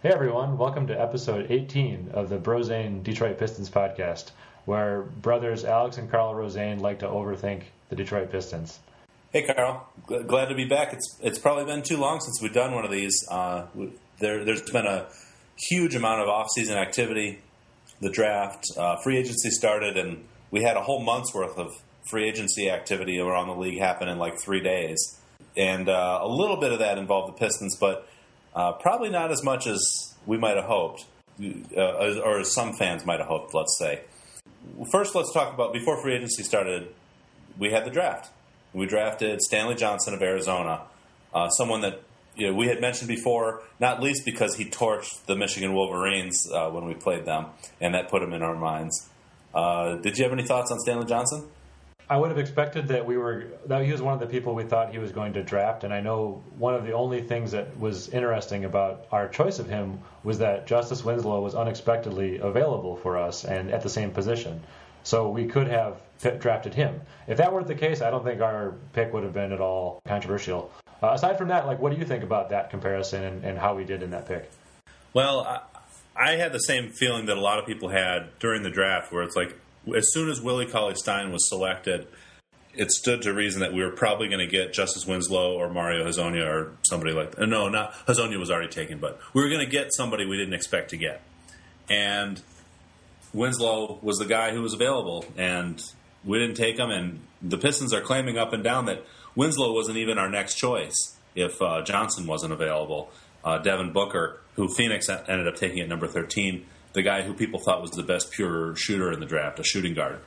Hey everyone, welcome to episode 18 of the Brozane Detroit Pistons podcast, where brothers Alex and Carl Rosane like to overthink the Detroit Pistons. Hey Carl, glad to be back. It's it's probably been too long since we've done one of these. Uh, there, has been a huge amount of off-season activity. The draft, uh, free agency started, and we had a whole month's worth of free agency activity around the league happen in like three days. And uh, a little bit of that involved the Pistons, but uh, probably not as much as we might have hoped, uh, or as some fans might have hoped, let's say. First, let's talk about before free agency started, we had the draft. We drafted Stanley Johnson of Arizona, uh, someone that you know, we had mentioned before, not least because he torched the Michigan Wolverines uh, when we played them, and that put him in our minds. Uh, did you have any thoughts on Stanley Johnson? I would have expected that we were that he was one of the people we thought he was going to draft, and I know one of the only things that was interesting about our choice of him was that Justice Winslow was unexpectedly available for us and at the same position, so we could have drafted him. If that weren't the case, I don't think our pick would have been at all controversial. Uh, aside from that, like, what do you think about that comparison and, and how we did in that pick? Well, I, I had the same feeling that a lot of people had during the draft, where it's like as soon as Willie Cauley Stein was selected, it stood to reason that we were probably going to get Justice Winslow or Mario Hezonja or somebody like that. No, not Hezonja was already taken, but we were going to get somebody we didn't expect to get. And Winslow was the guy who was available, and we didn't take him. And the Pistons are claiming up and down that Winslow wasn't even our next choice if uh, Johnson wasn't available. Uh, Devin Booker, who Phoenix ended up taking at number 13, the guy who people thought was the best pure shooter in the draft, a shooting guard.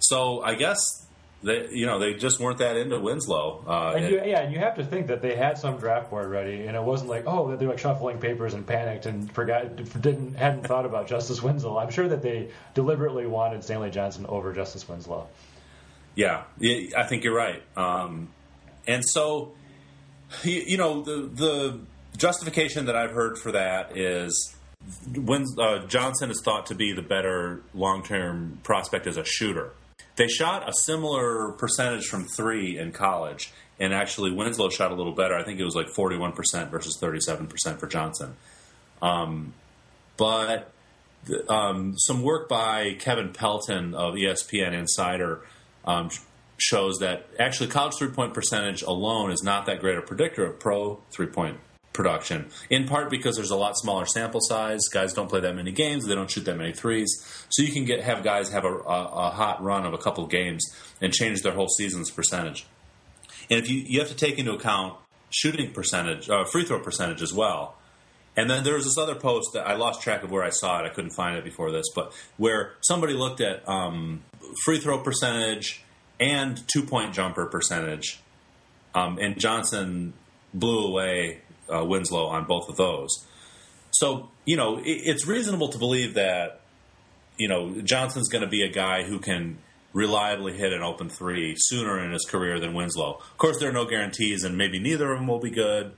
So I guess they, you know, they just weren't that into Winslow. Uh, and you, yeah, and you have to think that they had some draft board ready, and it wasn't like, oh, they're like shuffling papers and panicked and forgot, didn't hadn't thought about Justice Winslow. I'm sure that they deliberately wanted Stanley Johnson over Justice Winslow. Yeah, I think you're right. Um, and so, you know, the the justification that I've heard for that is when uh, Johnson is thought to be the better long term prospect as a shooter. They shot a similar percentage from three in college, and actually Winslow shot a little better. I think it was like 41% versus 37% for Johnson. Um, but um, some work by Kevin Pelton of ESPN Insider um, shows that actually college three point percentage alone is not that great a predictor of pro three point production, in part because there's a lot smaller sample size. Guys don't play that many games; they don't shoot that many threes. So you can get have guys have a, a, a hot run of a couple games and change their whole season's percentage. And if you you have to take into account shooting percentage, uh, free throw percentage as well. And then there was this other post that I lost track of where I saw it. I couldn't find it before this, but where somebody looked at um, free throw percentage and two point jumper percentage, um, and Johnson blew away uh, Winslow on both of those. So you know, it, it's reasonable to believe that you know Johnson's going to be a guy who can reliably hit an open three sooner in his career than Winslow. Of course, there are no guarantees, and maybe neither of them will be good,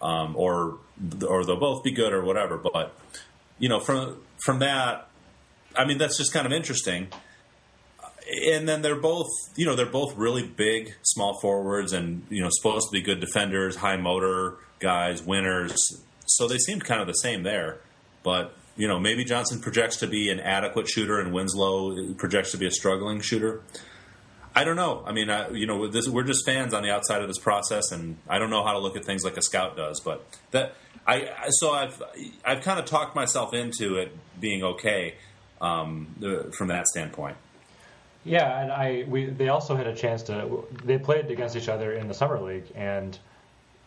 um, or or they'll both be good, or whatever. But you know, from from that, I mean, that's just kind of interesting. And then they're both, you know, they're both really big, small forwards, and you know, supposed to be good defenders, high motor, guys, winners. So they seemed kind of the same there. But, you know, maybe Johnson projects to be an adequate shooter and Winslow projects to be a struggling shooter. I don't know. I mean, I, you know, this, we're just fans on the outside of this process, and I don't know how to look at things like a scout does. But that, I so I've I've kind of talked myself into it being okay um, from that standpoint. Yeah, and I we they also had a chance to they played against each other in the summer league, and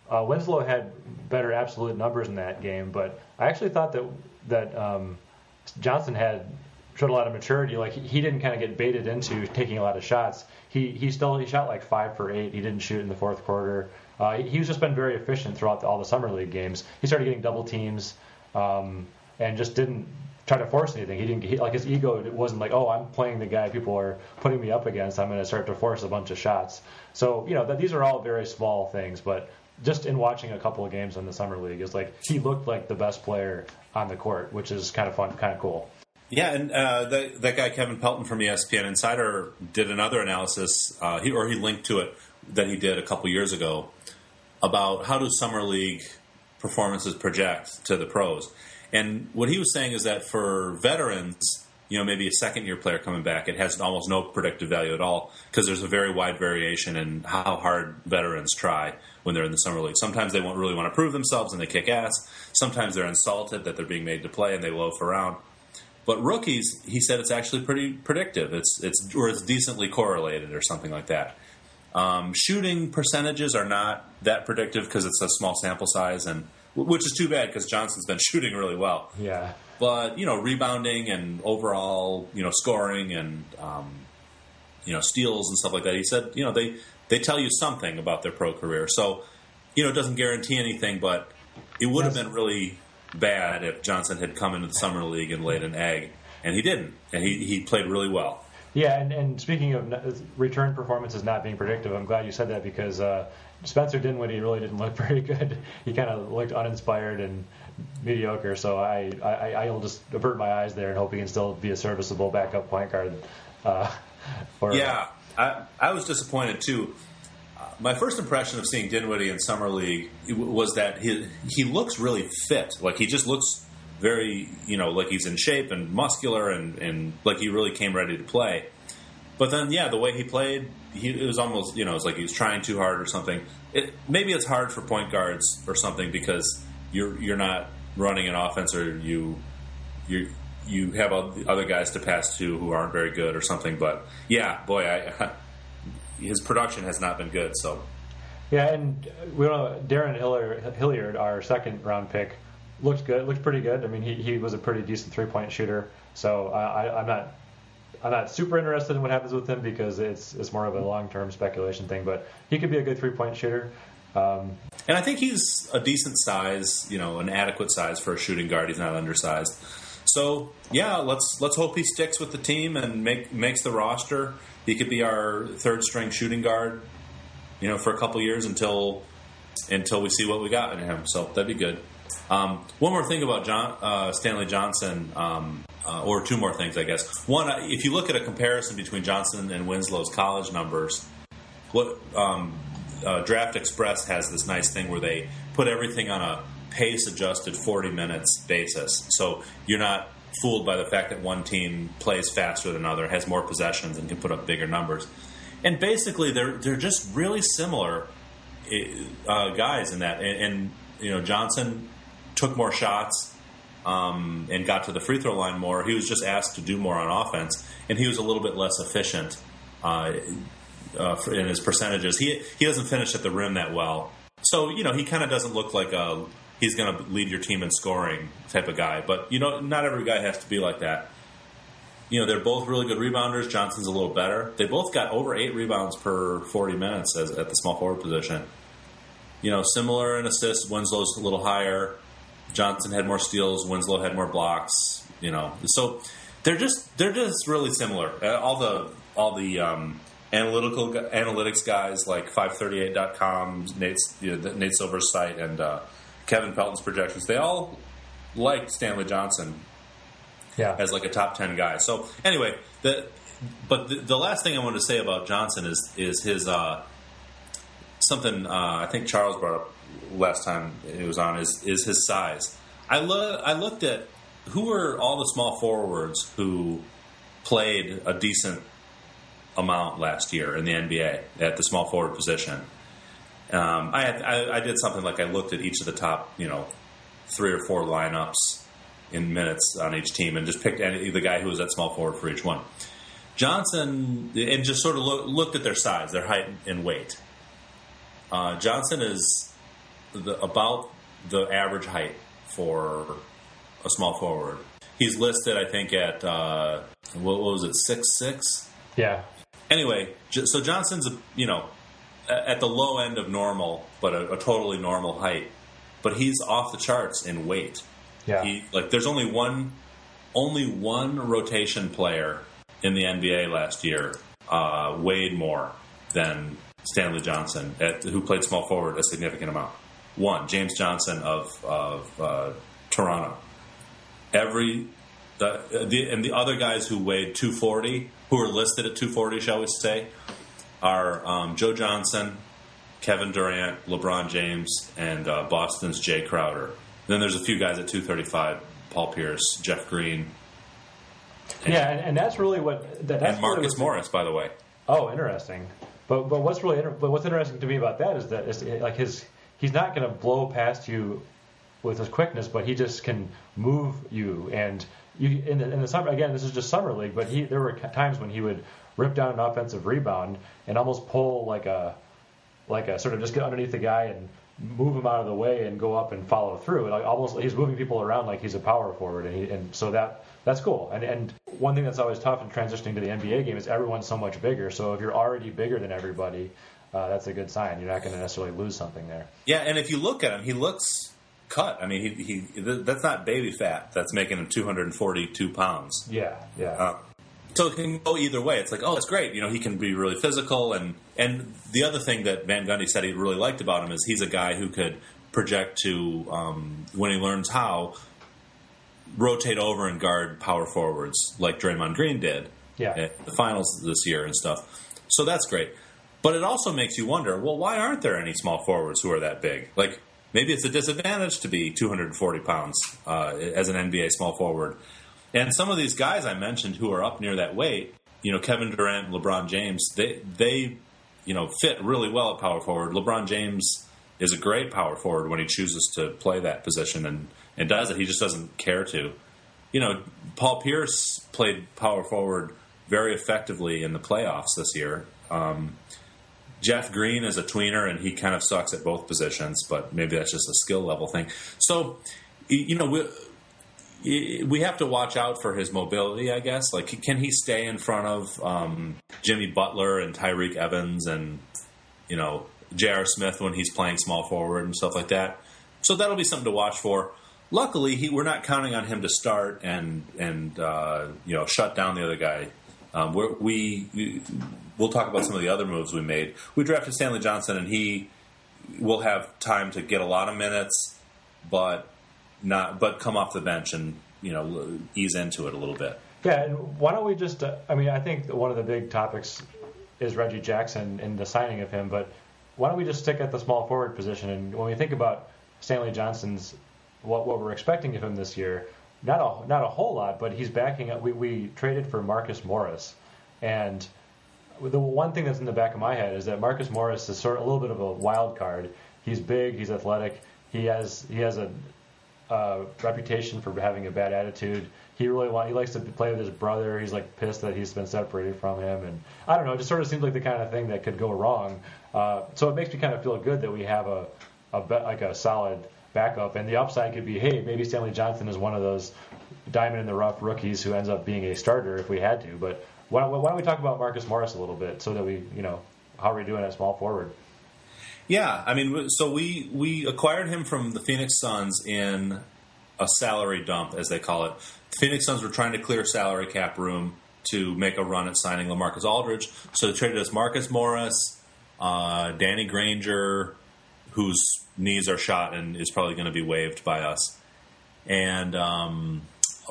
uh, Winslow had better absolute numbers in that game, but I actually thought that that um, Johnson had showed a lot of maturity. Like he, didn't kind of get baited into taking a lot of shots. He he still he shot like five for eight. He didn't shoot in the fourth quarter. Uh, he's just been very efficient throughout the, all the summer league games. He started getting double teams um, and just didn't try to force anything. He didn't he, like his ego. It wasn't like oh I'm playing the guy people are putting me up against. I'm going to start to force a bunch of shots. So you know that these are all very small things, but just in watching a couple of games in the summer league is like he looked like the best player on the court, which is kind of fun, kind of cool. Yeah, and uh, that, that guy Kevin Pelton from ESPN Insider did another analysis, uh, he, or he linked to it that he did a couple years ago about how do summer league performances project to the pros. And what he was saying is that for veterans, you know, maybe a second year player coming back, it has almost no predictive value at all because there's a very wide variation in how hard veterans try when they're in the summer league. Sometimes they won't really want to prove themselves and they kick ass. Sometimes they're insulted that they're being made to play and they loaf around. But rookies, he said it's actually pretty predictive. It's it's or it's decently correlated or something like that. Um, shooting percentages are not that predictive because it's a small sample size, and which is too bad because Johnson's been shooting really well. Yeah. But you know, rebounding and overall, you know, scoring and um, you know steals and stuff like that. He said, you know, they they tell you something about their pro career. So you know, it doesn't guarantee anything, but it would have Yes. been really bad if Johnson had come into the summer league and laid an egg, and he didn't, and he he played really well. Yeah, and, and speaking of return performances not being predictive, I'm glad you said that because uh, Spencer Dinwiddie really didn't look very good. He kind of looked uninspired and mediocre. So I, I I'll just avert my eyes there and hope he can still be a serviceable backup point guard. Uh, for, Yeah, I, I was disappointed too. Uh, my first impression of seeing Dinwiddie in summer league was that he he looks really fit. Like he just looks very, you know, like he's in shape and muscular and, and like he really came ready to play. But then, yeah, the way he played, he, it was almost, you know, it's like he was trying too hard or something. It, maybe it's hard for point guards or something because you're you're not running an offense or you you you have oth- other guys to pass to who aren't very good or something. But yeah, boy, I, his production has not been good. So Yeah, and we know Darren Hilliard, our second round pick, looked good. Looked pretty good. I mean, he, he was a pretty decent three point shooter. So I, I, I'm not I'm not super interested in what happens with him because it's it's more of a long term speculation thing. But he could be a good three point shooter. Um, And I think he's a decent size, you know, an adequate size for a shooting guard. He's not undersized. So yeah, let's let's hope he sticks with the team and make makes the roster. He could be our third string shooting guard, you know, for a couple years until until we see what we got in him. So that'd be good. Um, one more thing about John uh, Stanley Johnson, um, uh, or two more things, I guess. One, uh, if you look at a comparison between Johnson and Winslow's college numbers, what um, uh, Draft Express has this nice thing where they put everything on a pace adjusted 40 minutes basis. So you're not fooled by the fact that one team plays faster than another, has more possessions, and can put up bigger numbers. And basically, they're they're just really similar uh, guys in that. And, and you know, Johnson took more shots um, and got to the free throw line more. He was just asked to do more on offense, and he was a little bit less efficient uh, uh, in his percentages. He he doesn't finish at the rim that well, so you know he kind of doesn't look like a he's going to lead your team in scoring type of guy. But you know, not every guy has to be like that. You know, they're both really good rebounders. Johnson's a little better. They both got over eight rebounds per forty minutes as, at the small forward position. You know, similar in assists. Winslow's a little higher. Johnson had more steals. Winslow had more blocks. You know, so they're just they're just really similar. Uh, all the all the um, analytical analytics guys like 538.com, Nate's you know, Nate Silver's site, and uh, Kevin Pelton's projections. They all like Stanley Johnson yeah, as like a top ten guy. So anyway, the but the, the last thing I want to say about Johnson is is his uh, something uh, I think Charles brought up last time it was on is is his size. I lo- I looked at who were all the small forwards who played a decent amount last year in the NBA at the small forward position. Um, I, I I did something like I looked at each of the top you know three or four lineups in minutes on each team and just picked any, the guy who was at small forward for each one. Johnson and just sort of look, looked at their size, their height and weight. Uh, Johnson is the, about the average height for a small forward. He's listed, I think, at uh, what, what was it, six six. yeah, Anyway, so Johnson's you know at the low end of normal, but a, a totally normal height. But he's off the charts in weight. yeah. He like there's only one only one rotation player in the NBA last year uh, weighed more than Stanley Johnson, at, who played small forward a significant amount. One, James Johnson of of uh, Toronto. Every the, the and the other guys who weighed 240, who are listed at 240, shall we say, are um, Joe Johnson, Kevin Durant, LeBron James, and uh, Boston's Jae Crowder. Then there's a few guys at 235: Paul Pierce, Jeff Green, and, yeah, and, and, that's really what that, and Marcus really Morris, by the way. Oh, interesting. But but what's really but what's interesting to me about that is that it's like his he's not going to blow past you with his quickness, but he just can move you. And you in the, in the summer again, this is just summer league, but he there were times when he would rip down an offensive rebound and almost pull like a like a sort of just get underneath the guy and move him out of the way and go up and follow through. Like almost he's moving people around like he's a power forward, and, he, and so that that's cool. And and one thing that's always tough in transitioning to the NBA game is everyone's so much bigger. So if you're already bigger than everybody, uh, that's a good sign. You're not going to necessarily lose something there. Yeah, and if you look at him, he looks cut. I mean, he, he that's not baby fat. That's making him 242 pounds. Yeah, yeah. Uh, so it can go either way. It's like, oh, it's great. You know, he can be really physical, and and the other thing that Van Gundy said he really liked about him is he's a guy who could project to um, when he learns how rotate over and guard power forwards like Draymond Green did yeah. at the finals this year and stuff. So that's great. But it also makes you wonder, well, why aren't there any small forwards who are that big? Like maybe it's a disadvantage to be 240 pounds uh, as an NBA small forward. And some of these guys I mentioned who are up near that weight, you know, Kevin Durant, LeBron James, they they you know fit really well at power forward. LeBron James is a great power forward when he chooses to play that position and, and does it. He just doesn't care to. You know, Paul Pierce played power forward very effectively in the playoffs this year. Um, Jeff Green is a tweener, and he kind of sucks at both positions, but maybe that's just a skill level thing. So, you know, we, we have to watch out for his mobility, I guess. Like, can he stay in front of um, Jimmy Butler and Tyreke Evans and, you know, J.R. Smith when he's playing small forward and stuff like that? So that'll be something to watch for. Luckily, he, we're not counting on him to start and and uh, you know shut down the other guy. Um, we we'll talk about some of the other moves we made. We drafted Stanley Johnson, and he will have time to get a lot of minutes, but not but come off the bench and you know ease into it a little bit. Yeah, and why don't we just? Uh, I mean, I think one of the big topics is Reggie Jackson and the signing of him, but why don't we just stick at the small forward position? And when we think about Stanley Johnson's what what we're expecting of him this year, not a not a whole lot, but he's backing up. We we traded for Marcus Morris, and the one thing that's in the back of my head is that Marcus Morris is sort of a little bit of a wild card. He's big, he's athletic, he has he has a uh, reputation for having a bad attitude. He really want, he likes to play with his brother. He's like pissed that he's been separated from him, and I don't know. It just sort of seems like the kind of thing that could go wrong. Uh, so it makes me kind of feel good that we have a, a like a solid backup, and the upside could be, hey, maybe Stanley Johnson is one of those diamond in the rough rookies who ends up being a starter if we had to. But why don't, why don't we talk about Marcus Morris a little bit so that we, you know, how are we doing at small forward? Yeah, I mean, so we we acquired him from the Phoenix Suns in a salary dump, as they call it. The Phoenix Suns were trying to clear salary cap room to make a run at signing LaMarcus Aldridge, so they traded us Marcus Morris, uh, Danny Granger, whose knees are shot and is probably going to be waived by us, and um,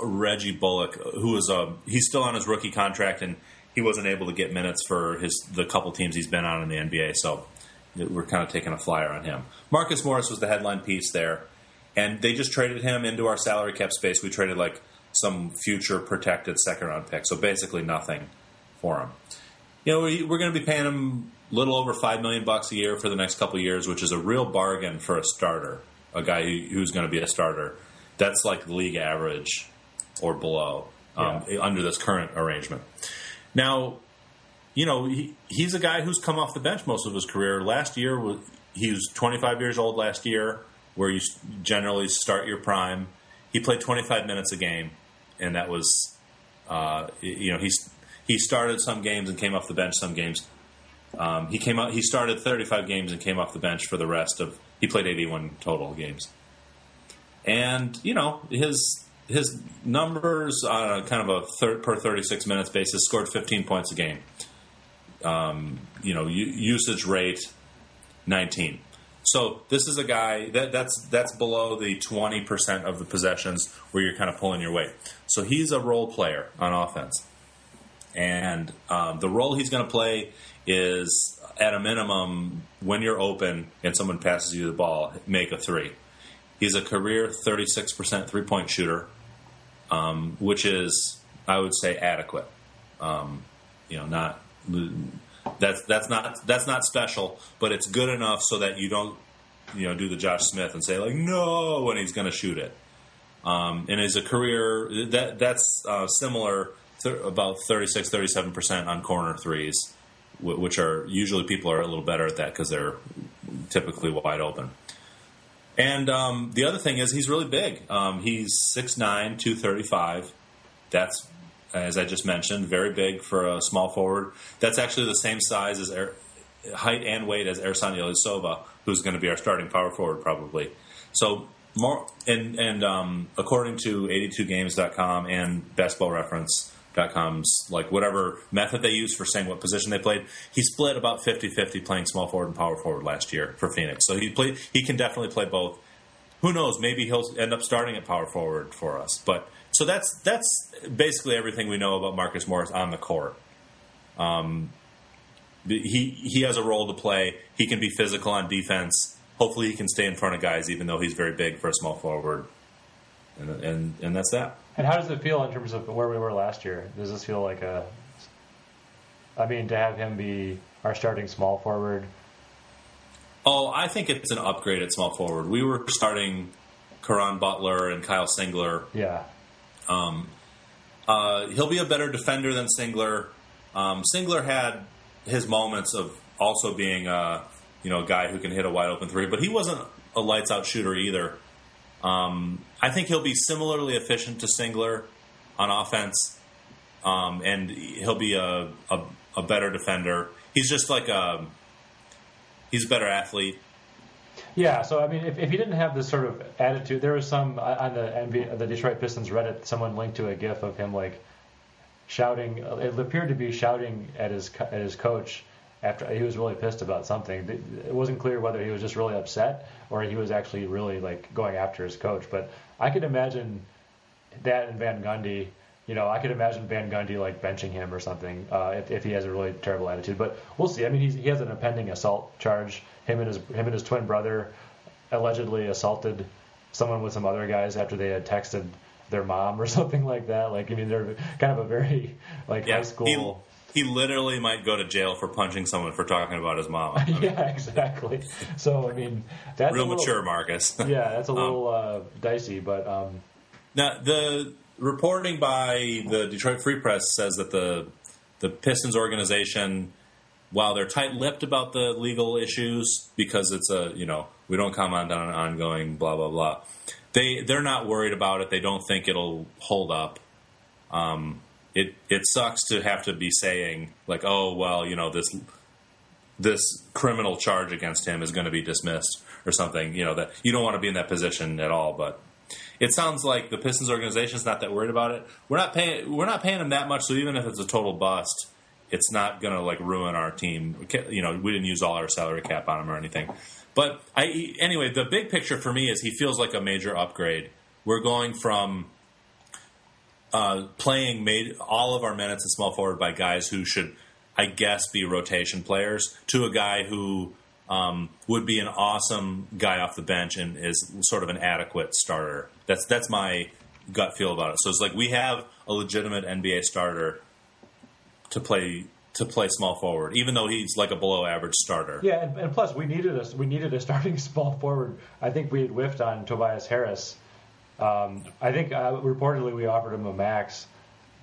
Reggie Bullock, who is a he's still on his rookie contract and he wasn't able to get minutes for his the couple teams he's been on in the NBA, so we're kind of taking a flyer on him. Marcus Morris was the headline piece there, and they just traded him into our salary cap space. We traded like some future protected second round pick, so basically nothing for him. You know, we, are going to be paying him a little over five million bucks a year for the next couple years, which is a real bargain for a starter, a guy who's going to be a starter. That's like league average or below um, yeah. under this current arrangement. Now, you know, he, he's a guy who's come off the bench most of his career. Last year, he was 25 years old last year, where you generally start your prime. He played 25 minutes a game, and that was, uh, you know, he's he started some games and came off the bench some games. Um, he came out. He started 35 games and came off the bench for the rest of. He played 81 total games, and you know his his numbers on a kind of a per 36 minutes basis scored 15 points a game. Um, you know, usage rate 19. So this is a guy that that's that's below the 20% of the possessions where you're kind of pulling your weight. So he's a role player on offense, and um, the role he's going to play is at a minimum, when you're open and someone passes you the ball, make a three. He's a career 36% three point shooter, um, which is, I would say, adequate. Um, you know, not that's that's not that's not special, but it's good enough so that you don't you know do the Josh Smith and say like no when he's going to shoot it. Um, and as a career, that that's uh, similar, th- about 36, 37 percent on corner threes, which are usually people are a little better at that because they're typically wide open. And um, the other thing is he's really big. Um, he's 6'9", 235. That's as I just mentioned, very big for a small forward. That's actually the same size as height and weight as Ersan Ilyasova, who's going to be our starting power forward probably. So more and and um, according to 82games.com and basketball-reference.com's like whatever method they use for saying what position they played, he split about 50-50 playing small forward and power forward last year for Phoenix. So he he can definitely play both. Who knows? Maybe he'll end up starting at power forward for us. But so that's that's basically everything we know about Marcus Morris on the court. Um, he he has a role to play. He can be physical on defense. Hopefully, he can stay in front of guys, even though he's very big for a small forward. And and and that's that. And how does it feel in terms of where we were last year? Does this feel like a? I mean, to have him be our starting small forward. Oh, I think it's an upgrade at small forward. We were starting Caron Butler and Kyle Singler. Yeah. Um, uh, he'll be a better defender than Singler. Um, Singler had his moments of also being a you know a guy who can hit a wide open three, but he wasn't a lights out shooter either. Um, I think he'll be similarly efficient to Singler on offense, um, and he'll be a, a, a better defender. He's just like a he's a better athlete. Yeah, so I mean, if, if he didn't have this sort of attitude, there was some on the NBA, the Detroit Pistons Reddit. Someone linked to a GIF of him like shouting. It appeared to be shouting at his at his coach after he was really pissed about something. It wasn't clear whether he was just really upset or he was actually really like going after his coach. But I could imagine that and Van Gundy. You know, I could imagine Van Gundy like benching him or something uh, if, if he has a really terrible attitude. But we'll see. I mean, he's, he has an impending assault charge him and his him and his twin brother allegedly assaulted someone with some other guys after they had texted their mom or something like that. Like I mean, they're kind of a very like yeah, high school. He, literally might go to jail for punching someone for talking about his mom. I mean, yeah, exactly. So I mean, that's real little, mature, Marcus. yeah, that's a um, little um, uh, dicey, but um, now the reporting by the Detroit Free Press says that the the Pistons organization while they're tight-lipped about the legal issues because it's a you know we don't comment on an ongoing blah blah blah. They they're not worried about it. They don't think it'll hold up. Um, it it sucks to have to be saying like oh well you know this this criminal charge against him is going to be dismissed or something you know that you don't want to be in that position at all but it sounds like the Pistons organization is not that worried about it. We're not paying we're not paying them that much, so even if it's a total bust, it's not going to like ruin our team. You know, we didn't use all our salary cap on him or anything. But I anyway, the big picture for me is he feels like a major upgrade. We're going from uh, playing made all of our minutes in small forward by guys who should, I guess, be rotation players to a guy who um, would be an awesome guy off the bench and is sort of an adequate starter. That's that's my gut feel about it. So it's like we have a legitimate NBA starter to play to play small forward, even though he's like a below average starter. Yeah, and, and plus we needed a we needed a starting small forward. I think we had whiffed on Tobias Harris. Um, I think uh, reportedly we offered him a max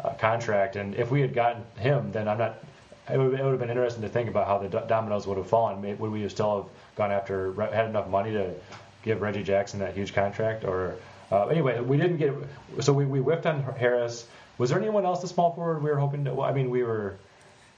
uh, contract, and if we had gotten him, then I'm not. It would, it would, have been interesting to think about how the dominoes would have fallen. Would we have still have gone after had enough money to give Reggie Jackson that huge contract, or uh, anyway, we didn't get. So we, we whiffed on Harris. Was there anyone else, the small forward, we were hoping to? Well, I mean, we were.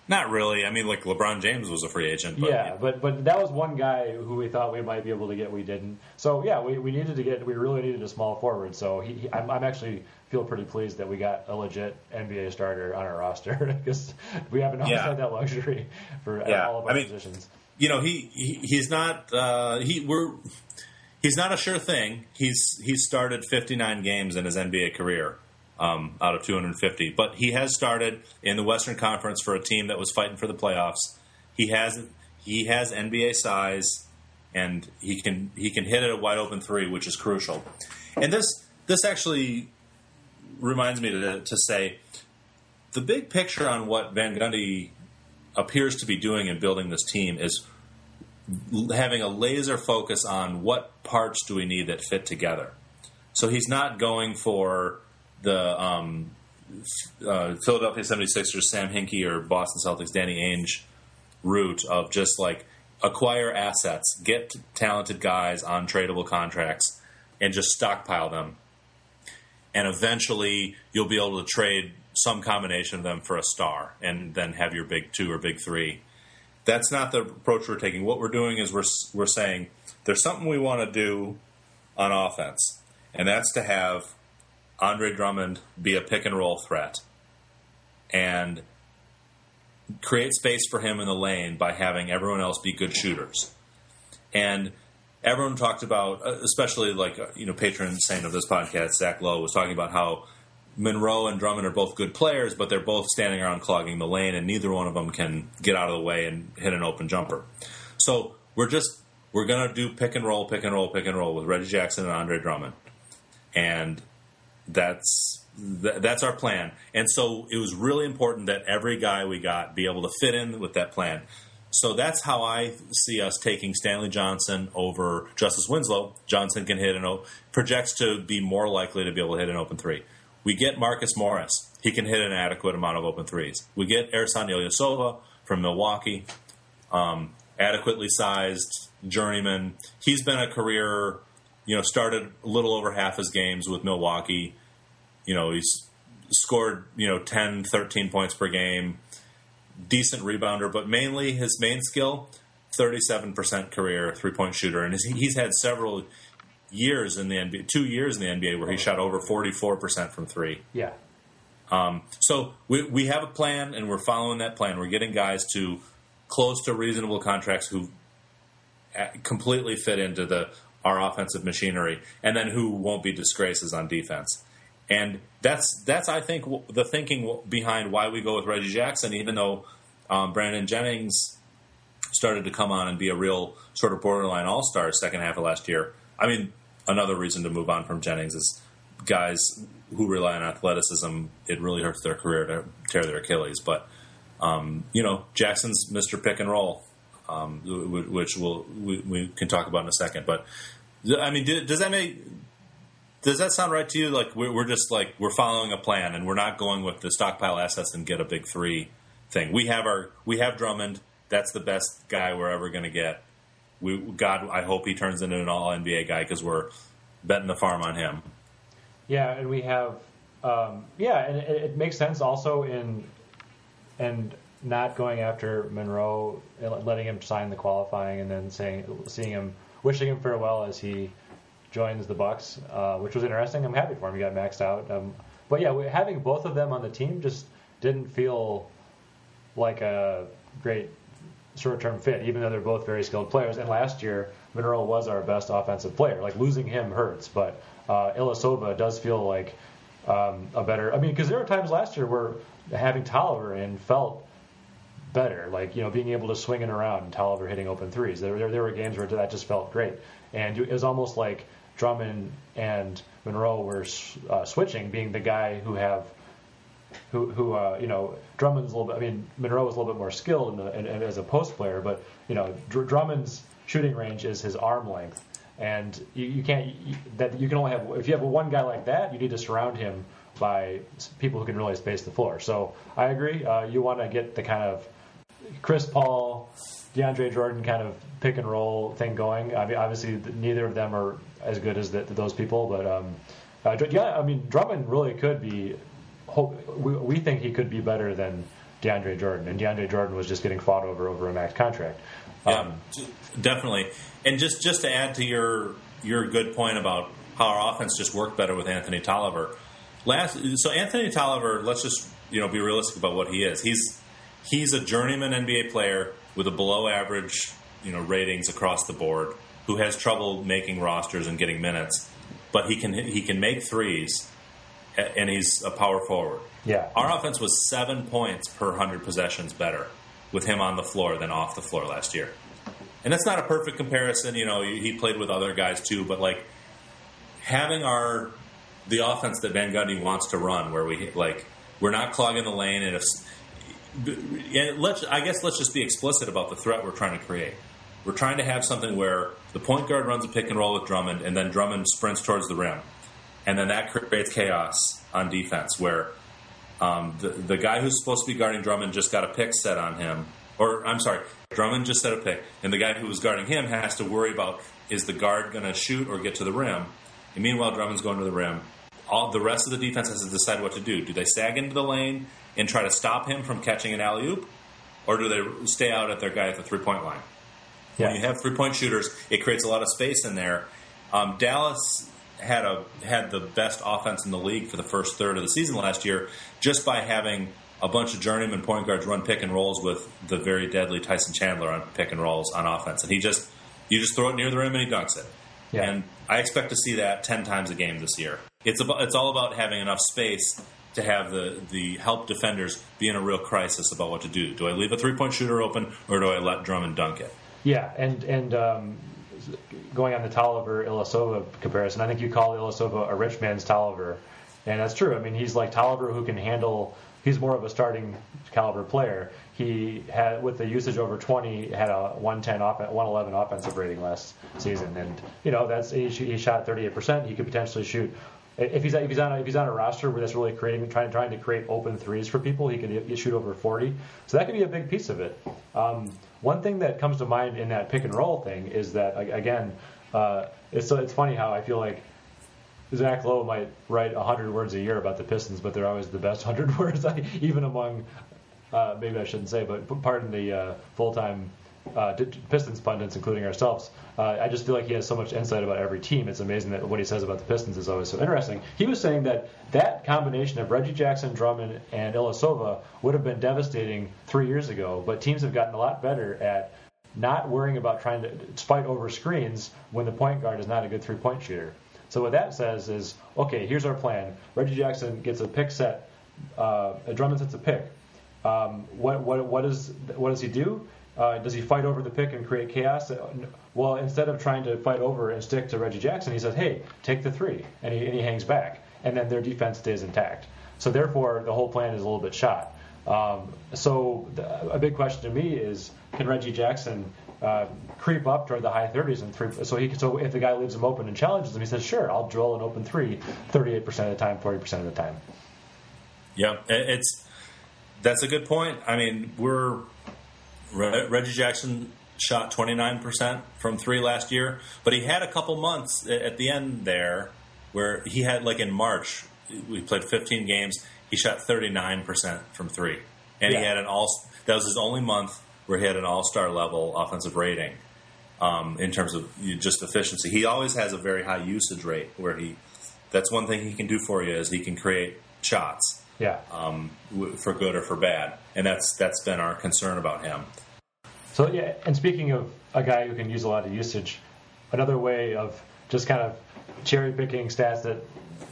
Not really. I mean, like LeBron James was a free agent. But, yeah, but but that was one guy who we thought we might be able to get. We didn't. So yeah, we, we needed to get. We really needed a small forward. So he, he I'm, I'm actually feel pretty pleased that we got a legit NBA starter on our roster because we haven't always yeah. had that luxury for yeah. all of our I mean, positions. You know, he, he he's not uh, he we're he's not a sure thing. He's he's started 59 games in his NBA career um, out of 250. But he has started in the Western Conference for a team that was fighting for the playoffs. He has he has NBA size, and he can he can hit it a wide open three, which is crucial. And this this actually reminds me to, to say the big picture on what Van Gundy appears to be doing in building this team is having a laser focus on what parts do we need that fit together. So he's not going for the um, uh, Philadelphia 76ers, Sam Hinkie, or Boston Celtics, Danny Ainge route of just like acquire assets, get talented guys on tradable contracts, and just stockpile them. And eventually you'll be able to trade some combination of them for a star and then have your big two or big three. That's not the approach we're taking. What we're doing is we're, we're saying there's something we want to do on offense, and that's to have Andre Drummond be a pick and roll threat and create space for him in the lane by having everyone else be good shooters. And everyone talked about, uh, especially like, uh, you know, patron saint of this podcast, Zach Lowe, was talking about how Monroe and Drummond are both good players, but they're both standing around clogging the lane, and neither one of them can get out of the way and hit an open jumper. So we're just we're gonna do pick and roll, pick and roll, pick and roll with Reggie Jackson and Andre Drummond, and that's that's our plan. And so it was really important that every guy we got be able to fit in with that plan. So that's how I see us taking Stanley Johnson over Justice Winslow. Johnson can hit an projects to be more likely to be able to hit an open three. We get Marcus Morris. He can hit an adequate amount of open threes. We get Ersan Ilyasova from Milwaukee, um, adequately sized journeyman. He's been a career, you know, started a little over half his games with Milwaukee. You know, he's scored, you know, 10, 13 points per game, decent rebounder, but mainly his main skill, 37% career three point shooter. And he's had several years in the NBA, two years in the NBA where he shot over 44% from three. Yeah. Um, so we, we have a plan and we're following that plan. We're getting guys to close to reasonable contracts who uh, completely fit into the our offensive machinery and then who won't be disgraces on defense. And that's that's I think the thinking behind why we go with Reggie Jackson, even though um, Brandon Jennings started to come on and be a real sort of borderline all star second half of last year. I mean, another reason to move on from Jennings is guys who rely on athleticism. It really hurts their career to tear their Achilles. But um, you know, Jackson's Mr. Pick and Roll, um, which we'll, we, we, can talk about in a second. But I mean, does that make does that sound right to you? Like we're, just like we're following a plan, and we're not going with the stockpile assets and get a big three thing. We have our we have Drummond. That's the best guy we're ever going to get we God, I hope he turns into an All NBA guy because we're betting the farm on him. Yeah, and we have, um, yeah, and it, it, makes sense also in and not going after Monroe, letting him sign the qualifying, and then saying, seeing him, wishing him farewell as he joins the Bucks, uh, which was interesting. I'm happy for him. He got maxed out. Um, but yeah, having both of them on the team just didn't feel like a great short-term fit, even though they're both very skilled players. And last year, Monroe was our best offensive player. Like losing him hurts, but uh, Ilyasova does feel like um, a better. I mean, because there were times last year where having Tolliver in felt better, like you know being able to swing it around and Tolliver hitting open threes. There, there, there were games where that just felt great, and it was almost like Drummond and Monroe were uh, switching, being the guy who have who, who uh, you know, Drummond's a little bit. I mean, Monroe is a little bit more skilled in the, in, in, as a post player, but you know, Dr- Drummond's shooting range is his arm length, and you, you can't you, that you can only have if you have one guy like that, you need to surround him by people who can really space the floor. So I agree. Uh, you want to get the kind of Chris Paul, DeAndre Jordan kind of pick and roll thing going. I mean, obviously neither of them are as good as the, those people, but um, uh, yeah, I mean Drummond really could be hope we, we think he could be better than DeAndre Jordan, and DeAndre Jordan was just getting fought over over a max contract. Um, yeah, definitely. And just just to add to your your good point about how our offense just worked better with Anthony Tolliver. Last, so Anthony Tolliver, let's just you know be realistic about what he is. He's he's a journeyman NBA player with a below average you know ratings across the board who has trouble making rosters and getting minutes, but he can he can make threes and he's a power forward. Yeah. Our offense was seven points per hundred possessions better with him on the floor than off the floor last year. And that's not a perfect comparison. You know, he played with other guys too, but like having our the offense that Van Gundy wants to run, where we like we're not clogging the lane, and if and let's I guess let's just be explicit about the threat we're trying to create. We're trying to have something where the point guard runs a pick and roll with Drummond, and then Drummond sprints towards the rim, and then that creates chaos on defense. Where um, the the guy who's supposed to be guarding Drummond just got a pick set on him, or I'm sorry, Drummond just set a pick, and the guy who was guarding him has to worry about is the guard going to shoot or get to the rim. And meanwhile, Drummond's going to the rim. All the rest of the defense has to decide what to do. Do they sag into the lane and try to stop him from catching an alley oop, or do they stay out at their guy at the three point line? Yeah. When you have three point shooters, it creates a lot of space in there. Um, Dallas had a had the best offense in the league for the first third of the season last year, just by having a bunch of journeyman point guards run pick and rolls with the very deadly Tyson Chandler on pick and rolls on offense, and he just you just throw it near the rim and he dunks it. Yeah. And I expect to see that ten times a game this year. It's about it's all about having enough space to have the the help defenders be in a real crisis about what to do. Do I leave a three point shooter open or do I let Drummond dunk it? Yeah, and and um, going on the Tolliver Ilyasova comparison, I think you call Ilyasova a rich man's Tolliver, and that's true. I mean, he's like Tolliver who can handle. He's more of a starting caliber player. He had with the usage over 20 had a 110 off, 111 offensive rating last season, and you know that's he, he shot 38 percent. He could potentially shoot if he's if he's on a, if he's on a roster where that's really creating trying trying to create open threes for people, he could shoot over 40. So that could be a big piece of it. Um, one thing that comes to mind in that pick and roll thing is that again, uh, it's it's funny how I feel like Zach Lowe might write 100 words a year about the Pistons, but they're always the best 100 words, even among uh, maybe I shouldn't say, but pardon the uh, full time uh, Pistons pundits, including ourselves. Uh, I just feel like he has so much insight about every team. It's amazing that what he says about the Pistons is always so interesting. He was saying that that combination of Reggie Jackson, Drummond, and Ilyasova would have been devastating three years ago, but teams have gotten a lot better at not worrying about trying to fight over screens when the point guard is not a good three point shooter. So what that says is, okay, here's our plan. Reggie Jackson gets a pick set. Uh, Drummond sets a pick. Um, what, what, what, is, what does he do? Uh, does he fight over the pick and create chaos? Well, instead of trying to fight over and stick to Reggie Jackson, he says, "Hey, take the three. and he, and he hangs back, and then their defense stays intact. So therefore, the whole plan is a little bit shot. Um, so the, a big question to me is, can Reggie Jackson uh, creep up toward the high 30s and three? So he so if the guy leaves him open and challenges him, he says, "Sure, I'll drill an open three, 38% of the time, 40% of the time." Yeah, it's that's a good point. I mean, we're Reggie Jackson shot 29% from three last year, but he had a couple months at the end there where he had, like in March, we played 15 games, he shot 39% from three. And yeah. he had an all, that was his only month where he had an all star level offensive rating um, in terms of just efficiency. He always has a very high usage rate where he, that's one thing he can do for you is he can create shots. Yeah. Um, for good or for bad, and that's that's been our concern about him. So yeah, and speaking of a guy who can use a lot of usage, another way of just kind of cherry picking stats that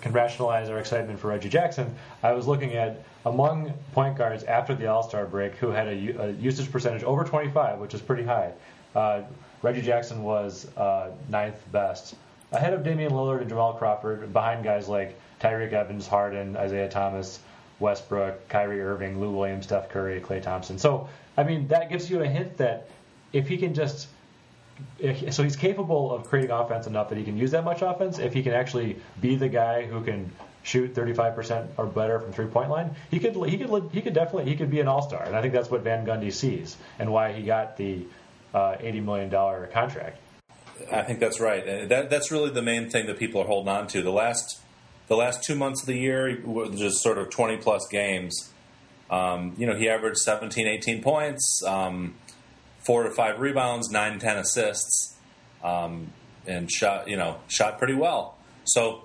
can rationalize our excitement for Reggie Jackson, I was looking at among point guards after the All Star break who had a, a, usage percentage over 25, which is pretty high. Uh, Reggie Jackson was uh, ninth best, ahead of Damian Lillard and Jamal Crawford, behind guys like Tyreke Evans, Harden, Isaiah Thomas, Westbrook, Kyrie Irving, Lou Williams, Steph Curry, Klay Thompson. So I mean, that gives you a hint that if he can just if, so he's capable of creating offense enough that he can use that much offense. If he can actually be the guy who can shoot 35% or better from three point line, he could he could he could definitely he could be an all star, and I think that's what Van Gundy sees and why he got the uh, 80 million dollar contract. I think that's right. That, that's really the main thing that people are holding on to. The last the last two months of the year, just sort of 20 plus games um, you know, he averaged 17, 18 points, um, four to five rebounds, nine, 10 assists, um, and shot, you know, shot pretty well. So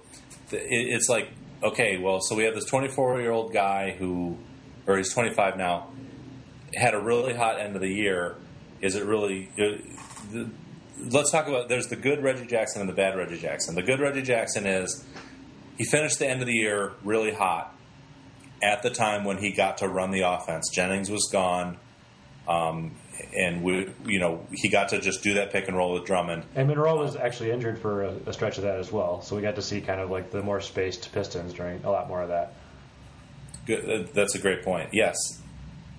it, it's like, okay, well, so we have this 24 year old guy who, or he's 25 now, had a really hot end of the year. Is it really? Uh, let's talk about. There's the good Reggie Jackson and the bad Reggie Jackson. The good Reggie Jackson is he finished the end of the year really hot at the time when he got to run the offense. Jennings was gone. Um, and we, you know, he got to just do that pick and roll with Drummond. And Monroe was actually injured for a, a stretch of that as well, so we got to see kind of like the more spaced Pistons during a lot more of that. Good, that's a great point. Yes,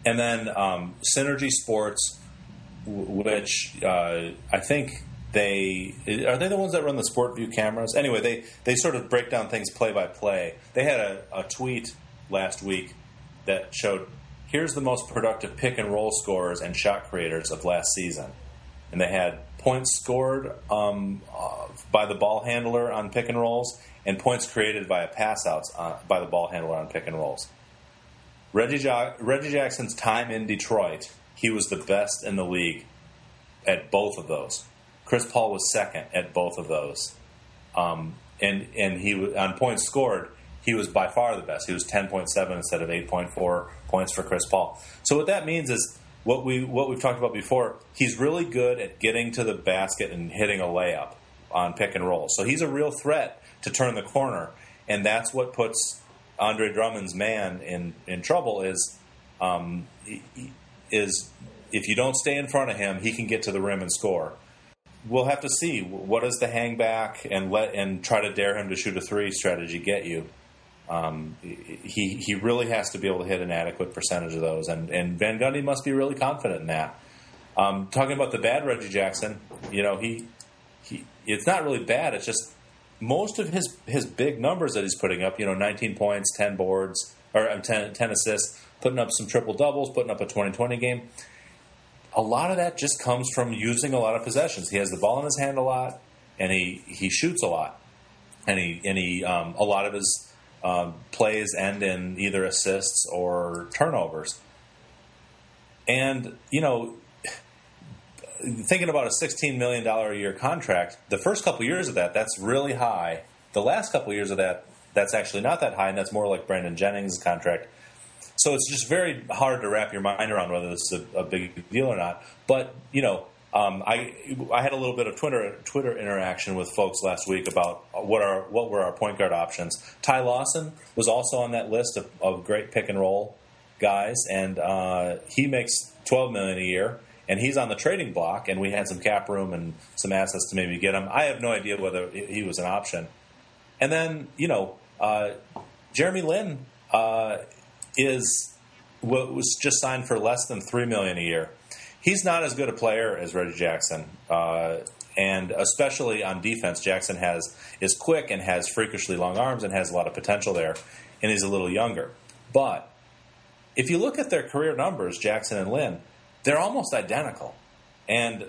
and then um, Synergy Sports, which uh, I think they are they the ones that run the SportVU cameras. Anyway, they they sort of break down things play by play. They had a, a tweet last week that showed here's the most productive pick and roll scorers and shot creators of last season, and they had points scored um, uh, by the ball handler on pick and rolls and points created via pass outs uh, by the ball handler on pick and rolls. Reggie, jo- Reggie Jackson's time in Detroit, he was the best in the league at both of those. Chris Paul was second at both of those, um, and and he on points scored, he was by far the best. He was ten point seven instead of eight point four points for Chris Paul. So what that means is what we what we've talked about before. He's really good at getting to the basket and hitting a layup on pick and roll. So he's a real threat to turn the corner, and that's what puts Andre Drummond's man in in trouble. Is um, is if you don't stay in front of him, he can get to the rim and score we'll have to see what does the hang back and let and try to dare him to shoot a three strategy get you. Um, he he really has to be able to hit an adequate percentage of those, and and Van Gundy must be really confident in that. Um, talking about the bad Reggie Jackson, you know he he it's not really bad. It's just most of his his big numbers that he's putting up. You know, 19 points, 10 boards, or um, 10, 10 assists, putting up some triple doubles, putting up a 20-20 game a lot of that just comes from using a lot of possessions. He has the ball in his hand a lot, and he, he shoots a lot, and he and he um, a lot of his um, plays end in either assists or turnovers. And you know, thinking about a sixteen million dollar a year contract, the first couple years of that, that's really high. The last couple years of that, that's actually not that high, and that's more like Brandon Jennings' contract so it's just very hard to wrap your mind around whether this is a, a big deal or not. But you know, um, I I had a little bit of Twitter Twitter interaction with folks last week about what are what were our point guard options. Ty Lawson was also on that list of, of great pick and roll guys, and uh, he makes twelve million a year, and he's on the trading block. And we had some cap room and some assets to maybe get him. I have no idea whether he was an option. And then you know, uh, Jeremy Lin. Uh, is what was just signed for less than three million a year. He's not as good a player as Reggie Jackson, uh, and especially on defense, Jackson has is quick and has freakishly long arms and has a lot of potential there, and he's a little younger. But if you look at their career numbers, Jackson and Lin, they're almost identical, and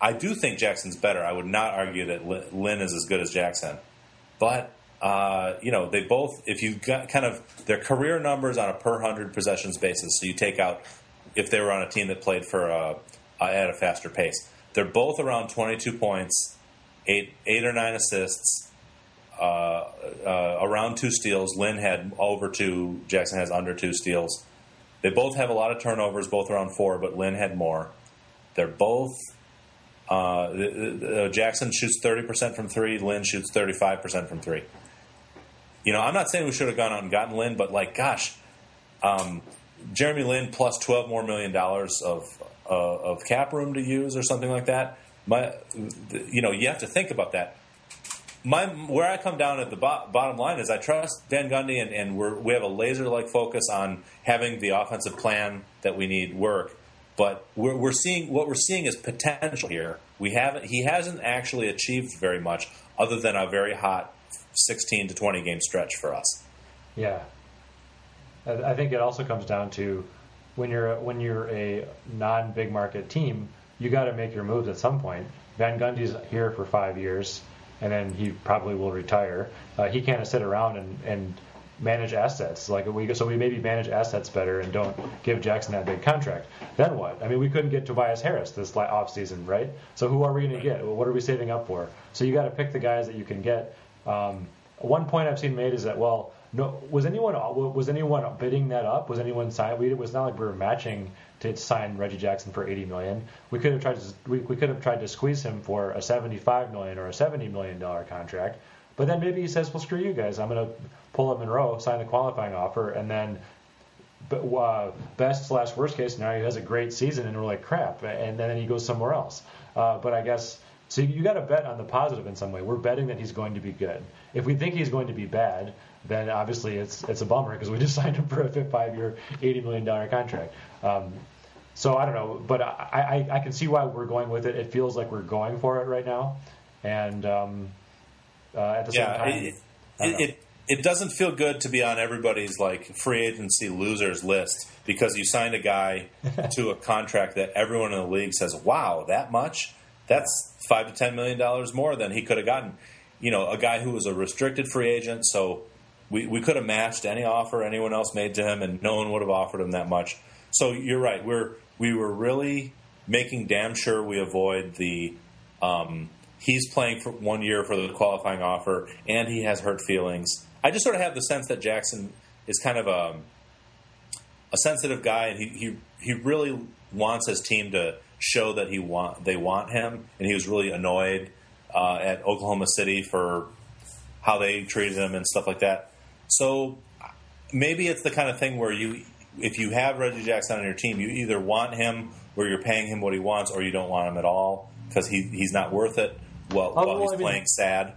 I do think Jackson's better. I would not argue that Lin is as good as Jackson, but uh, you know, they both, if you got kind of their career numbers on a per hundred possessions basis, so you take out if they were on a team that played for a, uh, at a faster pace, they're both around 22 points, eight eight or nine assists, uh, uh, around two steals. Lin had over two, Jackson has under two steals. They both have a lot of turnovers, both around four, but Lin had more. They're both. Uh, Jackson shoots 30% from three. Lin shoots 35% from three. You know, I'm not saying we should have gone out and gotten Lin, but like, gosh, um, Jeremy Lin plus 12 more million dollars of uh, of cap room to use or something like that. My, you know, you have to think about that. My where I come down at the bo- bottom line is I trust Van Gundy and, and we have a laser like focus on having the offensive plan that we need work. But we're, we're seeing what we're seeing is potential here. We haven't he hasn't actually achieved very much other than a very hot 16 to 20 game stretch for us. Yeah. I think it also comes down to when you're when you're a non big market team, you got to make your moves at some point. Van Gundy's here for five years, and then he probably will retire. Uh, he can't sit around and, and manage assets like we so we maybe manage assets better and don't give Jackson that big contract. Then what? I mean, we couldn't get Tobias Harris this off season, right? So who are we going to get? What are we saving up for? So you got to pick the guys that you can get um, one point I've seen made is that well, no, was anyone was anyone bidding that up? Was anyone signing? We, it was not like we were matching to sign Reggie Jackson for 80 million. We could have tried to we, we could have tried to squeeze him for a 75 million or a 70 million dollar contract. But then maybe he says, "Well, screw you guys. I'm going to pull up Monroe, sign the qualifying offer, and then but, uh, best slash worst case scenario, he has a great season, and we're like crap, and then he goes somewhere else. Uh, but I guess so. You got to bet on the positive in some way. We're betting that he's going to be good. If we think he's going to be bad, then obviously it's it's a bummer because we just signed him for a five-year, eighty million dollar contract. Um, so I don't know, but I, I, I can see why we're going with it. It feels like we're going for it right now, and um, uh, at the yeah, same time, it, it, it, it doesn't feel good to be on everybody's like free agency losers list because you signed a guy to a contract that everyone in the league says, "Wow, that much? That's five to ten million dollars more than he could have gotten." You know, a guy who was a restricted free agent, so we, we could have matched any offer anyone else made to him, and no one would have offered him that much. So you're right. We're we were really making damn sure we avoid the um, he's playing for one year for the qualifying offer and he has hurt feelings. I just sort of have the sense that Jackson is kind of a a sensitive guy and he he, he really wants his team to show that he want they want him and he was really annoyed uh, at Oklahoma City for how they treated him and stuff like that. So maybe it's the kind of thing where you if you have Reggie Jackson on your team, you either want him where you're paying him what he wants, or you don't want him at all because he, he's not worth it while, Oh, while he's I mean- playing sad.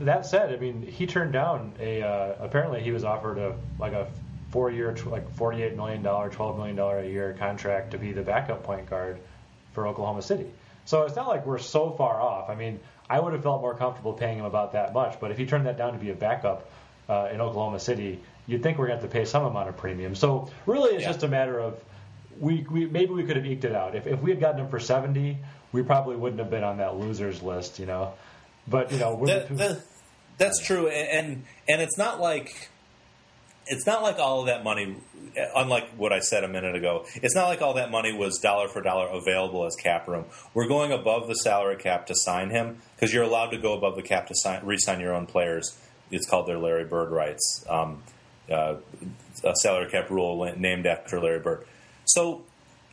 That said, I mean, he turned down a. Uh, apparently, he was offered a like a four-year, tw- like forty-eight million dollar, twelve million dollar a year contract to be the backup point guard for Oklahoma City. So it's not like we're so far off. I mean, I would have felt more comfortable paying him about that much. But if he turned that down to be a backup uh, in Oklahoma City, you'd think we're going to have to pay some amount of premium. So really, it's Yeah. just a matter of we, we maybe we could have eked it out. If if we had gotten him for seventy, we probably wouldn't have been on that losers list, you know. But you know, we're That- that- that's true, and, and and it's not like it's not like all of that money. Unlike what I said a minute ago, it's not like all that money was dollar for dollar available as cap room. We're going above the salary cap to sign him because you're allowed to go above the cap to sign, re-sign your own players. It's called their Larry Bird rights, um, uh, a salary cap rule named after Larry Bird. So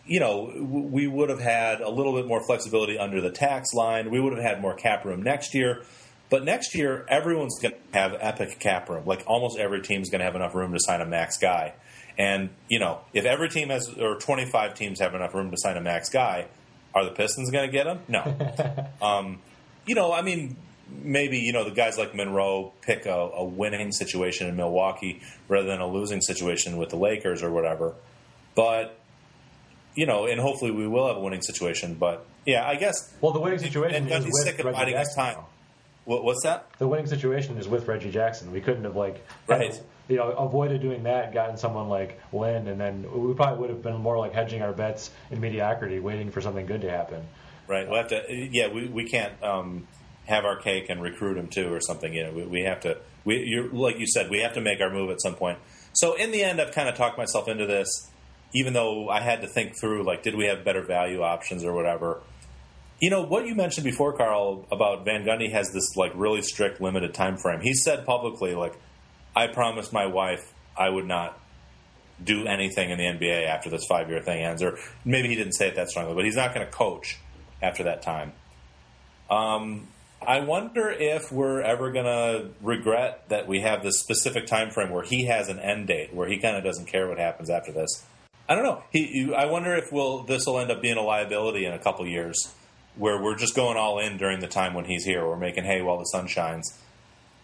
you know, we would have had a little bit more flexibility under the tax line. We would have had more cap room next year. But next year, everyone's going to have epic cap room. Like almost every team's going to have enough room to sign a max guy. And, you know, if every team has, or 25 teams have enough room to sign a max guy, are the Pistons going to get him? No. um, you know, I mean, maybe, you know, the guys like Monroe pick a, a winning situation in Milwaukee rather than a losing situation with the Lakers or whatever. But you know, and hopefully we will have a winning situation. But yeah, I guess. Well, the winning situation and is Gundy's sick of biding his time. now. What, what's that? The winning situation is with Reggie Jackson. We couldn't have like Right. you know avoided doing that, gotten someone like Lin, and then we probably would have been more like hedging our bets in mediocrity, waiting for something good to happen. Right. We'll have to. Yeah, we we can't um, have our cake and recruit him too, or something. You know, we, we have to. We you're, like you said, we have to make our move at some point. So in the end, I've kind of talked myself into this, even though I had to think through like, did we have better value options or whatever. You know what you mentioned before, Carl, about Van Gundy has this like really strict limited time frame. He said publicly, like, I promised my wife I would not do anything in the NBA after this five year thing ends. Or maybe he didn't say it that strongly, but he's not going to coach after that time. Um, I wonder if we're ever going to regret that we have this specific time frame where he has an end date, where he kind of doesn't care what happens after this. I don't know. He, I wonder if we'll, this will end up being a liability in a couple years, where we're just going all in during the time when he's here. We're making hay while the sun shines.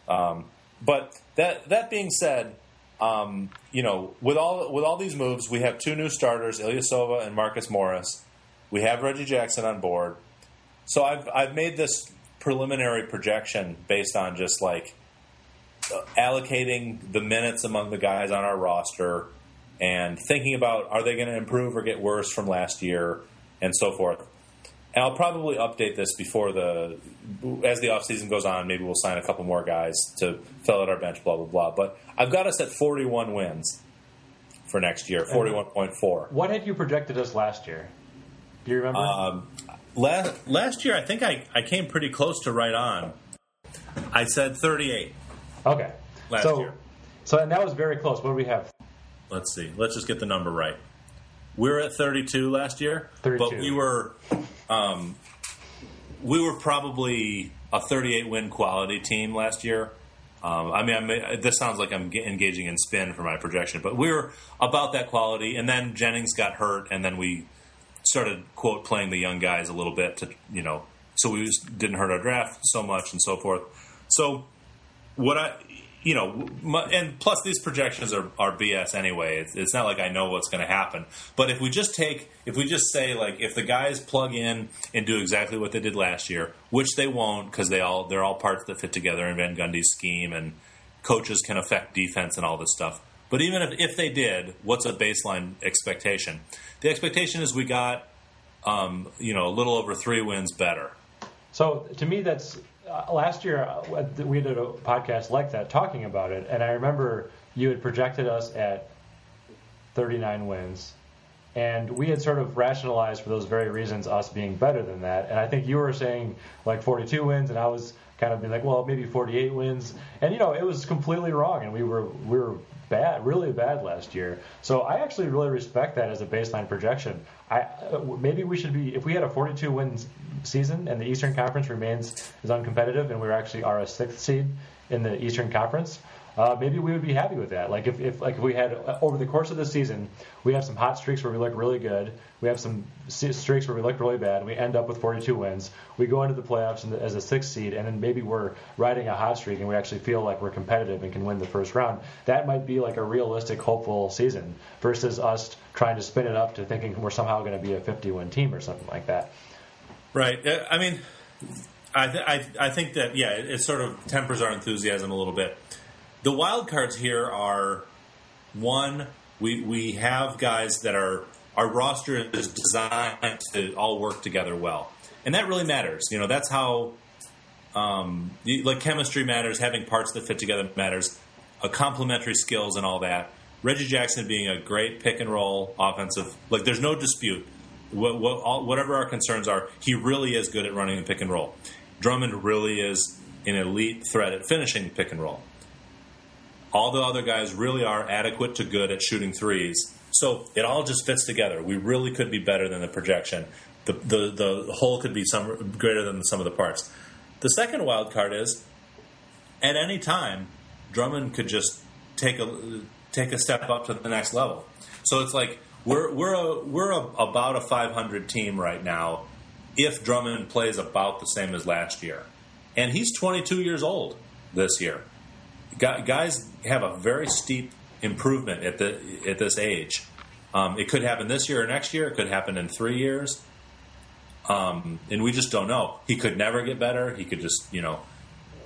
Um, but that that being said, um, you know, with all with all these moves, we have two new starters, Ilyasova and Marcus Morris. We have Reggie Jackson on board. So I've I've made this preliminary projection based on just like uh, allocating the minutes among the guys on our roster and thinking about are they going to improve or get worse from last year and so forth. And I'll probably update this before the as the offseason goes on. Maybe we'll sign a couple more guys to fill out our bench. Blah blah blah. But I've got us at 41 wins for next year. 41.4. What had you projected us last year? Do you remember? Um, last last year, I think I, I came pretty close to right on. I said 38. okay. last so, year. So and that was very close. What do we have? Let's see. Let's just get the number right. We were at 32 last year, 32. but we were um, we were probably a 38 win quality team last year. Um, I mean, I'm, this sounds like I'm engaging in spin for my projection, but we were about that quality. And then Jennings got hurt, and then we started quote playing the young guys a little bit to you know, so we didn't hurt our draft so much and so forth. So what I you know, and plus these projections are, are BS anyway. It's, it's not like I know what's going to happen. But if we just take, if we just say like, if the guys plug in and do exactly what they did last year, which they won't because they all they're all parts that fit together in Van Gundy's scheme, and coaches can affect defense and all this stuff. But even if, if they did, what's a baseline expectation? The expectation is we got, um, you know, a little over three wins better. So to me, that's last year uh, we did a podcast like that talking about it, and I remember you had projected us at 39 wins, and we had sort of rationalized for those very reasons us being better than that. And I think you were saying like 42 wins, and I was kind of being like, well, maybe 48 wins, and you know it was completely wrong, and we were we were bad, really bad last year. So I actually really respect that as a baseline projection. I uh, maybe we should be if we had a 42 wins season and the Eastern Conference remains as uncompetitive and we're actually are a sixth seed in the Eastern Conference uh, maybe we would be happy with that. Like if, if like if we had uh, over the course of the season, we have some hot streaks where we look really good. We have some streaks where we look really bad. And we end up with 42 wins. We go into the playoffs the, as a sixth seed, and then maybe we're riding a hot streak and we actually feel like we're competitive and can win the first round. That might be like a realistic, hopeful season versus us trying to spin it up to thinking we're somehow going to be a 50 win team or something like that. Right. Uh, I mean. I, th- I, I think that yeah, it, it sort of tempers our enthusiasm a little bit the wild cards here are one, we we have guys that are our roster is designed to all work together well, and that really matters. You know, that's how um, like chemistry matters, having parts that fit together matters, complementary skills and all that. Reggie Jackson being a great pick and roll offensive, like there's no dispute. What, what, all, whatever our concerns are, he really is good at running the pick and roll. Drummond really is an elite threat at finishing pick and roll. All the other guys really are adequate to good at shooting threes. So it all just fits together. We really could be better than the projection. The, the, the whole could be some greater than the sum of the parts. The second wild card is at any time, Drummond could just take a take a step up to the next level. So it's like we're we're a, we're a, about a 500 team right now. If Drummond plays about the same as last year, and he's 22 years old this year, guys have a very steep improvement at the at this age. Um, it could happen this year or next year. It could happen in three years, um, and we just don't know. He could never get better. He could just you know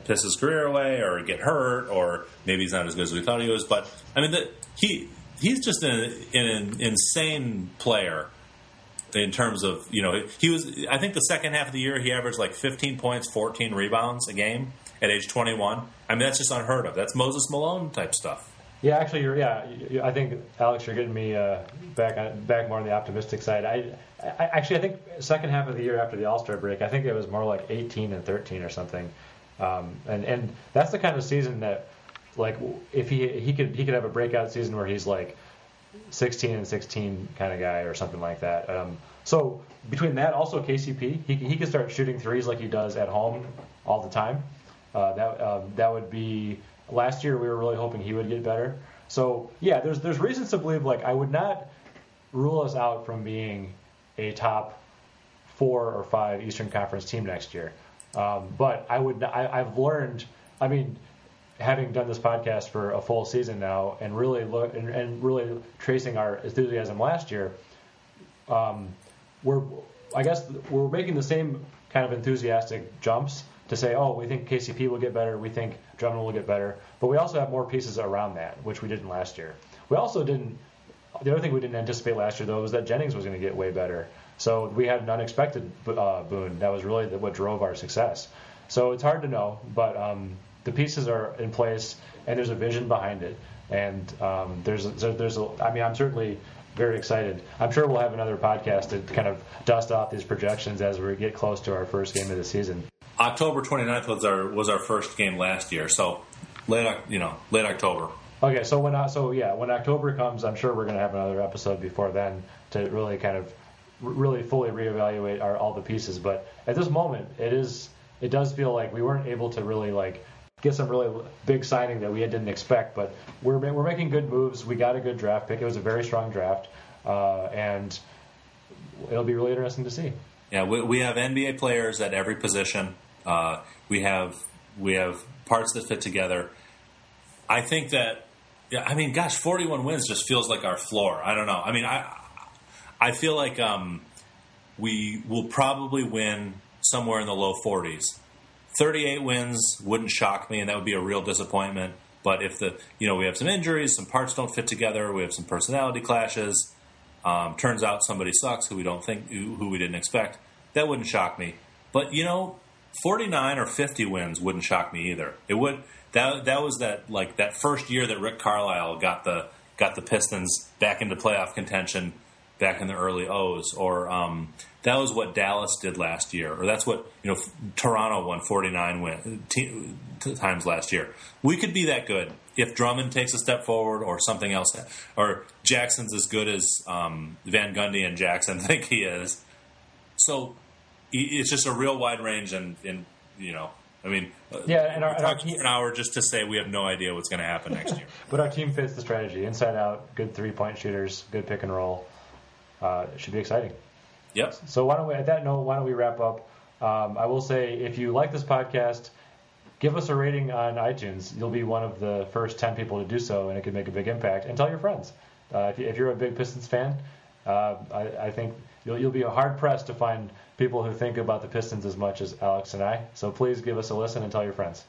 piss his career away or get hurt, or maybe he's not as good as we thought he was. But I mean, he he's just an, an insane player in terms of you know he was. I think the second half of the year he averaged like 15 points, 14 rebounds a game at age 21. I mean, that's just unheard of. That's Moses Malone type stuff. Yeah, actually, you're, yeah, I think Alex, you're getting me uh, back back more on the optimistic side. I, I, actually, I think second half of the year after the All Star break, I think it was more like 18 and 13 or something, um, and and that's the kind of season that, like, if he he could he could have a breakout season where he's like 16 and 16 kind of guy or something like that. Um, so between that, also KCP, he he could start shooting threes like he does at home all the time. Uh, that um, that would be last year. We were really hoping he would get better. So yeah, there's there's reasons to believe like I would not rule us out from being a top four or five Eastern Conference team next year. Um, but I would I, I've learned. I mean, having done this podcast for a full season now and really look and, and really tracing our enthusiasm last year, um, we're I guess we're making the same kind of enthusiastic jumps to say, oh, we think KCP will get better, we think Drummond will get better, but we also have more pieces around that, which we didn't last year. We also didn't. The other thing we didn't anticipate last year, though, was that Jennings was going to get way better. So we had an unexpected uh, boon. That was really what drove our success. So it's hard to know, but um, the pieces are in place, and there's a vision behind it. And um, there's a, there's a, I mean, I'm certainly very excited. I'm sure we'll have another podcast to kind of dust off these projections as we get close to our first game of the season. October 29th was our was our first game last year, so late you know late October. Okay, so when so yeah, when October comes, I'm sure we're going to have another episode before then to really kind of really fully reevaluate our all the pieces. But at this moment, it is it does feel like we weren't able to really like get some really big signing that we didn't expect. But we're we're making good moves. We got a good draft pick. It was a very strong draft, uh, and it'll be really interesting to see. Yeah, we, we have NBA players at every position. Uh, we have we have parts that fit together. I think that yeah, I mean, gosh, forty-one wins just feels like our floor. I don't know. I mean, I I feel like um, we will probably win somewhere in the low forties. Thirty-eight wins wouldn't shock me, and that would be a real disappointment. But if the you know we have some injuries, some parts don't fit together, we have some personality clashes. Um, turns out somebody sucks who we don't think who we didn't expect. That wouldn't shock me. But you know, forty nine or fifty wins wouldn't shock me either. It would that that was that like that first year that Rick Carlisle got the got the Pistons back into playoff contention back in the early O's, or um, that was what Dallas did last year, or that's what you know Toronto won forty nine win t- times last year. We could be that good if Drummond takes a step forward, or something else, or Jackson's as good as um, Van Gundy and Jackson think he is. So it's just a real wide range, and, and you know I mean, uh, yeah, and our, and our team, an hour just to say we have no idea what's going to happen next year. but our team fits the strategy, inside out, good three point shooters, good pick and roll. Uh, it should be exciting. Yep. So why don't we, at that note, why don't we wrap up? Um, I will say, if you like this podcast, give us a rating on iTunes. You'll be one of the first ten people to do so, and it could make a big impact. And tell your friends. Uh, if, you, are a big Pistons fan, uh, I, I think you'll, you'll be hard pressed to find people who think about the Pistons as much as Alex and I. So please give us a listen and tell your friends.